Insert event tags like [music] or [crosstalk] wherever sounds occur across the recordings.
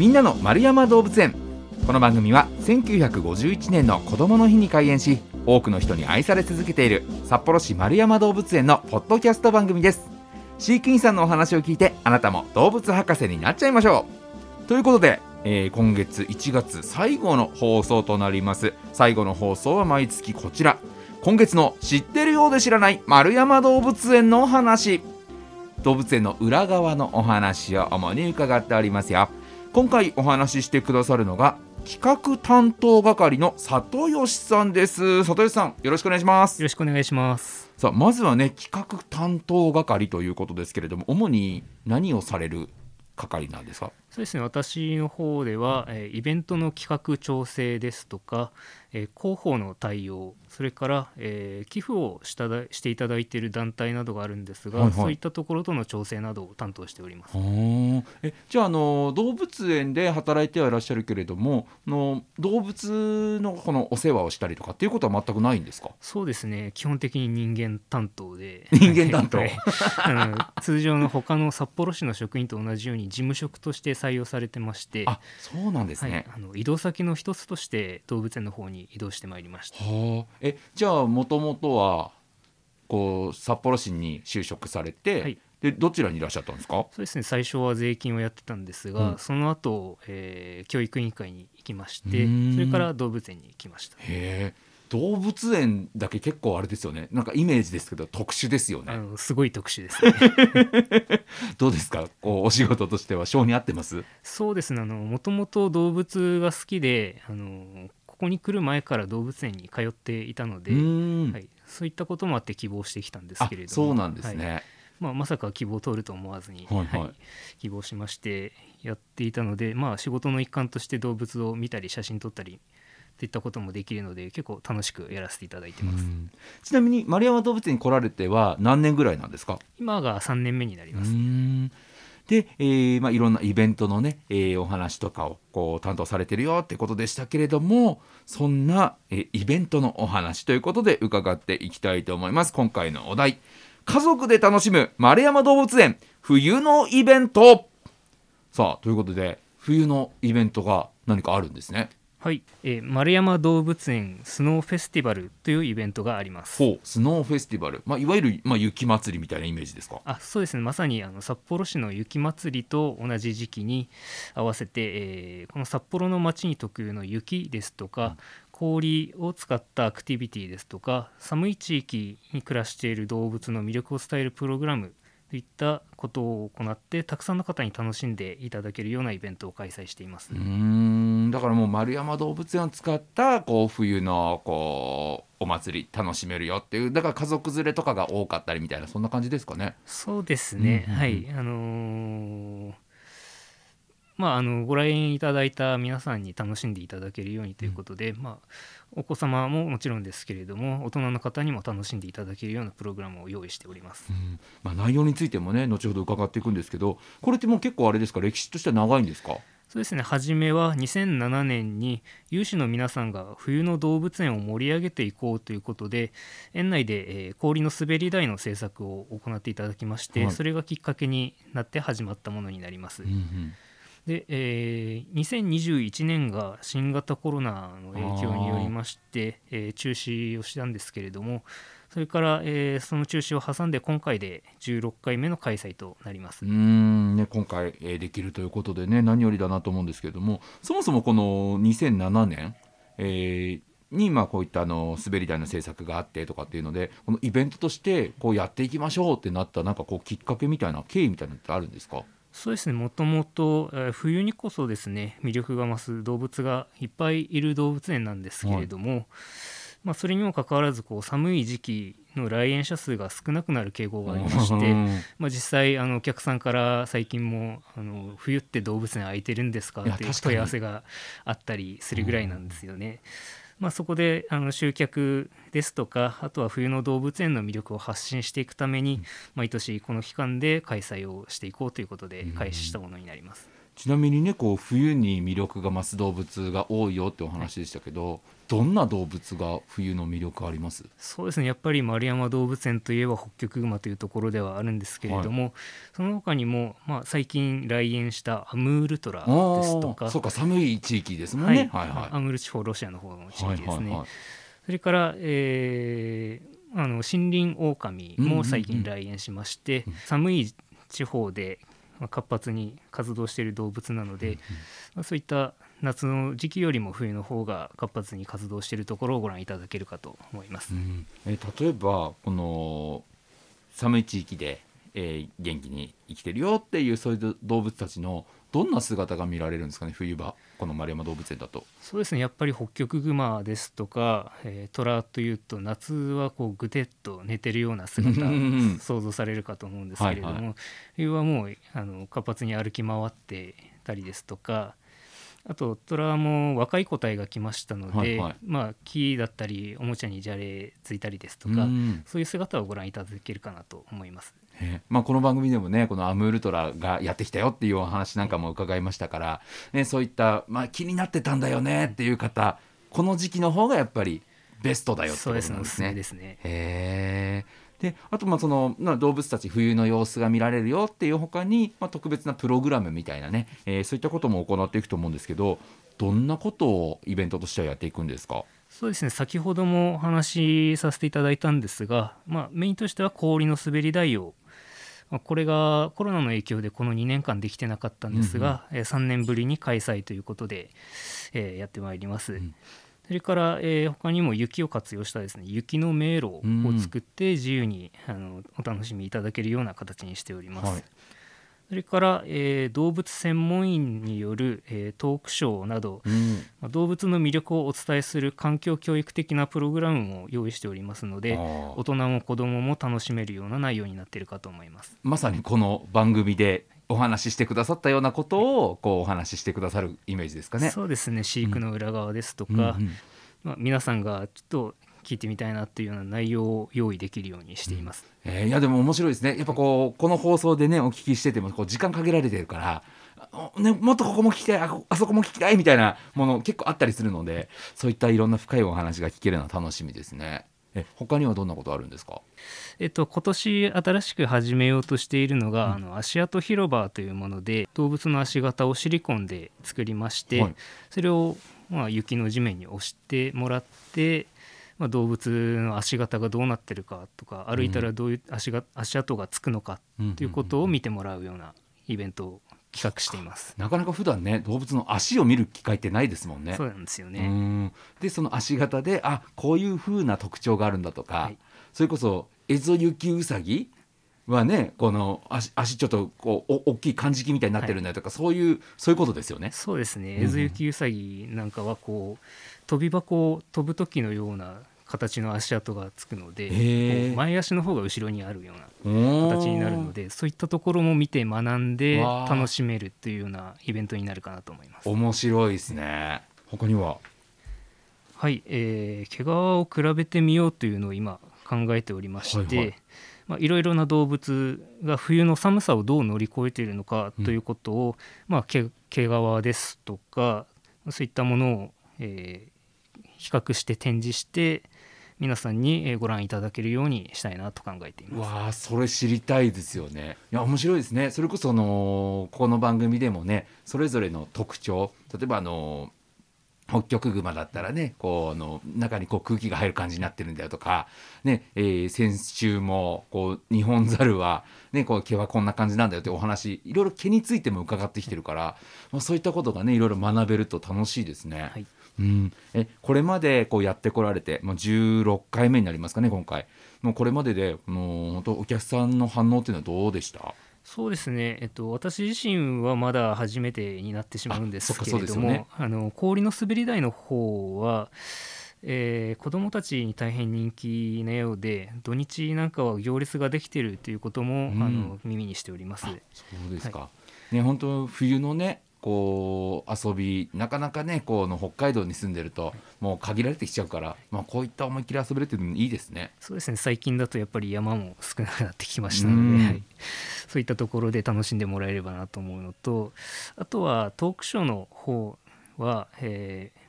みんなの丸山動物園。この番組は1951年の子どもの日に開園し多くの人に愛され続けている札幌市丸山動物園のポッドキャスト番組です。飼育員さんのお話を聞いてあなたも動物博士になっちゃいましょう。ということで、えー今月1月最後の放送となります。最後の放送は毎月こちら。今月の知ってるようで知らない丸山動物園のお話。動物園の裏側のお話を主に伺っておりますよ。今回お話ししてくださるのが企画担当係の里吉さんです。里吉さんよろしくお願いします。よろしくお願いします。さあまずはね企画担当係ということですけれども主に何をされる係なんですか？そうですね。私の方では、えーイベントの企画調整ですとか、えー広報の対応、それから、えー寄付をしただしていただいている団体などがあるんですが、はいはい。そういったところとの調整などを担当しております。えじゃああの動物園で働いてはいらっしゃるけれどもあの動物のこのお世話をしたりとかっていうことは全くないんですか？そうですね。基本的に人間担当で、人間担当。はい。あの通常の他の札幌市の職員と同じように事務職として採用されてまして、あそうなんですはいね、、あの移動先の一つとして動物園の方に移動してまいりました。はあ。えじゃあもともとはこう札幌市に就職されて、はい。でどちらにいらっしゃったんですか？そうですね最初は税金をやってたんですが、うんその後、えー教育委員会に行きましてそれから動物園に行きました。へえ動物園だけ結構あれですよね。なんかイメージですけど特殊ですよあねのすごい特殊ですね。[laughs] どうですか？こうお仕事としては性に合ってます？そうですね。もともと動物が好きであのここに来る前から動物園に通っていたので、はい、そういったこともあって希望してきたんですあけれども。そうなんですはい。ね、まあ、まさか希望を通ると思わずに、はい。はい。希望しましてやっていたので、まあ、仕事の一環として動物を見たり写真撮ったりといったこともできるので結構楽しくやらせていただいてます、うん。ちなみに丸山動物園に来られては何年ぐらいなんですか？今が3年目になります、うん。で、えーまあ、いろんなイベントのね、えーお話とかをこう担当されてるよってことでしたけれどもそんな、えーイベントのお話ということで伺っていきたいと思います。今回のお題。家族で楽しむ丸山動物園冬のイベント。さあということで冬のイベントが何かあるんですねはい、えー丸山動物園スノーフェスティバルというイベントがあります。ほうスノーフェスティバル、まあ、いわゆる、まあ、雪祭りみたいなイメージですか？あそうですね。まさにあの札幌市の雪まつりと同じ時期に合わせて、えーこの札幌の街に特有の雪ですとか、氷を使ったアクティビティですとか寒い地域に暮らしている動物の魅力を伝えるプログラムといったことを行ってたくさんの方に楽しんでいただけるようなイベントを開催しています、うーんだからもう丸山動物園を使ったこう冬のこうお祭り楽しめるよっていうだから家族連れとかが多かったりみたいなそんな感じですかね。そうですね、うんうんうん。はい。あのーまあ、あのご来園いただいた皆さんに楽しんでいただけるようにということで、まあ、お子様ももちろんですけれども大人の方にも楽しんでいただけるようなプログラムを用意しております。うん。まあ、内容についてもね後ほど伺っていくんですけどこれってもう結構あれですか？歴史としては長いんですか？そうですね。初めは2007年に有志の皆さんが冬の動物園を盛り上げていこうということで園内で、えー氷の滑り台の制作を行っていただきまして、はい。それがきっかけになって始まったものになります。で、えー2021年が新型コロナの影響によりまして、えー中止をしたんですけれどもそれから、えーその中止を挟んで今回で16回目の開催となります。うーん。ね、今回、えーできるということでね何よりだなと思うんですけれどもそもそもこの2007年、えーにまあこういったあの滑り台の制作があってとかっていうのでこのイベントとしてこうやっていきましょうってなったなんかこうきっかけみたいな経緯みたいなのってあるんですか？そうですね。もともとえー冬にこそですね魅力が増す動物がいっぱいいる動物園なんですけれども、まあ、それにもかかわらずこう寒い時期の来園者数が少なくなる傾向がありまして、まあ、実際あのお客さんから最近もあの冬って動物園空いてるんですかっていう問い合わせがあったりするぐらいなんですよね。まあ、そこであの集客ですとかあとは冬の動物園の魅力を発信していくために毎年この期間で開催をしていこうということで開始したものになります。ちなみにねこう冬に魅力が増す動物が多いよってお話でしたけど、どんな動物が冬の魅力あります？そうですねやっぱり丸山動物園といえば北極熊というところではあるんですけれども、その他にも、まあ、最近来園したアムールトラですとかそうか寒い地域ですもんね、はい。はいはい。アムール地方ロシアの方の地域ですね、はいはいはい。それから、えーあの森林狼も最近来園しまして、寒い地方でまあ活発に活動している動物なので、まあそういった夏の時期よりも冬の方が活発に活動しているところをご覧いただけるかと思います。うんえ例えばこの寒い地域で、えー元気に生きてるよっていうそういう動物たちのどんな姿が見られるんですかね冬場この丸山動物園だと。そうですねやっぱり北極熊ですとか、えー、虎というと夏はこうぐてっと寝てるような姿うん想像されるかと思うんですけれども、はいは冬はもうあの活発に歩き回ってたりですとかあと虎も若い個体が来ましたので、はいはいまあ、木だったりおもちゃにじゃれついたりですとか、うんそういう姿をご覧いただけるかなと思います。えーまあ、この番組でもねこのアムールトラがやってきたよっていうお話なんかも伺いましたから、ね、そういった、まあ、気になってたんだよねっていう方この時期の方がやっぱりベストだよってことそうですねおすすめなんですね。ですね。へーであとまあそのまあ動物たち冬の様子が見られるよっていうほかに、まあ、特別なプログラムみたいなね、えーそういったことも行っていくと思うんですけどどんなことをイベントとしてはやっていくんですか？そうですね。先ほどもお話しさせていただいたんですが、まあ、メインとしては氷の滑り台をまあこれがコロナの影響でこの2年間できてなかったんですが、えー3年ぶりに開催ということで、えーやってまいります。んそれから、えー他にも雪を活用したですね雪の迷路を作って自由に、あのお楽しみいただけるような形にしております。はいそれから、えー動物専門員による、えートークショーなど、うんまあ動物の魅力をお伝えする環境教育的なプログラムも用意しておりますので大人も子どもも楽しめるような内容になっているかと思います。まさにこの番組でお話ししてくださったようなことをこうお話ししてくださるイメージですかね。そうですね飼育の裏側ですとか、うんうんまあ、皆さんがちょっと聞いてみたいなっていうような内容を用意できるようにしています。えーいやでも面白いですねやっぱこうこの放送でねお聞きしててもこう時間かけられてるから、あね、もっとここも聞きたいあこあそこも聞きたいみたいなもの結構あったりするのでそういったいろんな深いお話が聞けるのは楽しみですね。え他にはどんなことあるんですか？えっと、今年新しく始めようとしているのが、あの足跡広場というもので動物の足型をシリコンで作りまして、はい。それを、まあ、雪の地面に押してもらって、まあ、動物の足型がどうなってるかとか歩いたらどういう足が、足跡がつくのかということを見てもらうようなイベントを企画しています。なかなか普段ね動物の足を見る機会ってないですもんね。そうなんですようね。んでその足型であこういう風な特徴があるんだとか、はいそれこそエゾユキウサギはねこの足足ちょっとこうお大きい漢字みたいになってるんだよとか、そういうそういうことですよね。そうですねうんエゾユキウサギなんかはこう飛び箱を飛ぶ時のような形の足跡がつくので前足の方が後ろにあるような形になるのでそういったところも見て学んで楽しめるというようなイベントになるかなと思います。面白いですね。他には？はい、えー毛皮を比べてみようというのを今考えておりまして、はいはい。まあ、いろいろな動物が冬の寒さをどう乗り越えているのかということを、まあ、毛毛皮ですとかそういったものを、えー比較して展示して皆さんにえーご覧いただけるようにしたいなと考えています。わあそれ知りたいですよね。いや面白いですね。それこそあのこの番組でもねそれぞれの特徴例えばあの北極熊だったらねこうあの中にこう空気が入る感じになってるんだよとか、ねえー先週もこう日本ザルは、ね、こう毛はこんな感じなんだよってお話いろいろ毛についても伺ってきてるから、まあ、そういったことがねいろいろ学べると楽しいですね。はいうん、えこれまでこうやってこられてもう16回目になりますかね今回。もうこれまでで本当お客さんの反応っていうのはどうでした？そうですね、えっと、私自身はまだ初めてになってしまうんですけれども、ね。あの氷の滑り台の方は、えー子どもたちに大変人気なようで土日なんかは行列ができているということも、うん。あの耳にしております。そうですか、ね本当冬のねこう遊びなかなかねこの北海道に住んでるともう限られてきちゃうから、まあ、こういった思いっきり遊べるっていうのもいいですね。そうですね。最近だとやっぱり山も少なくなってきましたのうん。で、はいそういったところで楽しんでもらえればなと思うのとあとはトークショーの方は、えー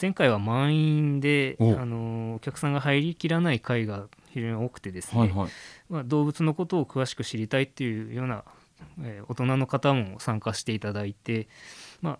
前回は満員で、お。あのーお客さんが入りきらない回が非常に多くてですね、はいはい、まあ、動物のことを詳しく知りたいっていうような、えー大人の方も参加していただいて、まあ、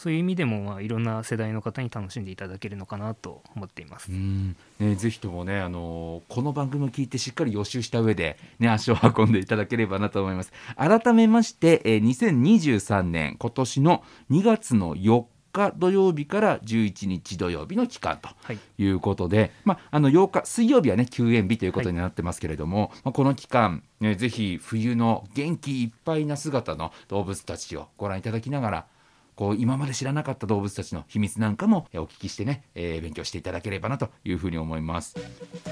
そういう意味でも、まあ、いろんな世代の方に楽しんでいただけるのかなと思っていますう。んね、ぜひともね、あのこの番組を聞いてしっかり予習した上で、ね、足を運んでいただければなと思います。改めまして、えー2023年今年の2月の4日土曜日から11日土曜日の期間とはい。いうことで、まあ、あの8日水曜日はね休園日ということになってますけれども、まあ、この期間、ね、ぜひ冬の元気いっぱいな姿の動物たちをご覧いただきながらこう今まで知らなかった動物たちの秘密なんかもえお聞きしてね、えー勉強していただければなというふうに思います。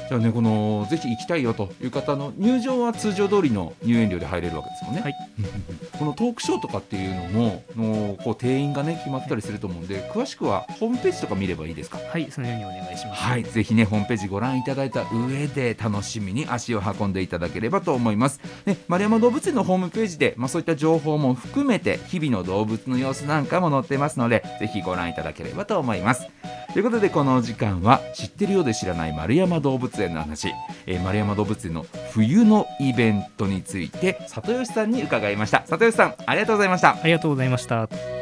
じゃあねこのぜひ行きたいよという方の入場は通常通りの入園料で入れるわけですもんね。はい [laughs] このトークショーとかっていうのものこう定員がね決まったりすると思うんで詳しくはホームページとか見ればいいですか？はい、そのようにお願いします。はい、ぜひね、ホームページご覧いただいた上で楽しみに足を運んでいただければと思います。ね、丸山動物園のホームページで、まあ、そういった情報も含めて、日々の動物の様子なんかも載ってますので、ぜひご覧いただければと思います。ということで、この時間は、知ってるようで知らない丸山動物園の話、えー丸山動物園の冬のイベントについて、里吉さんに伺いました。里吉さん、ありがとうございました。ありがとうございました。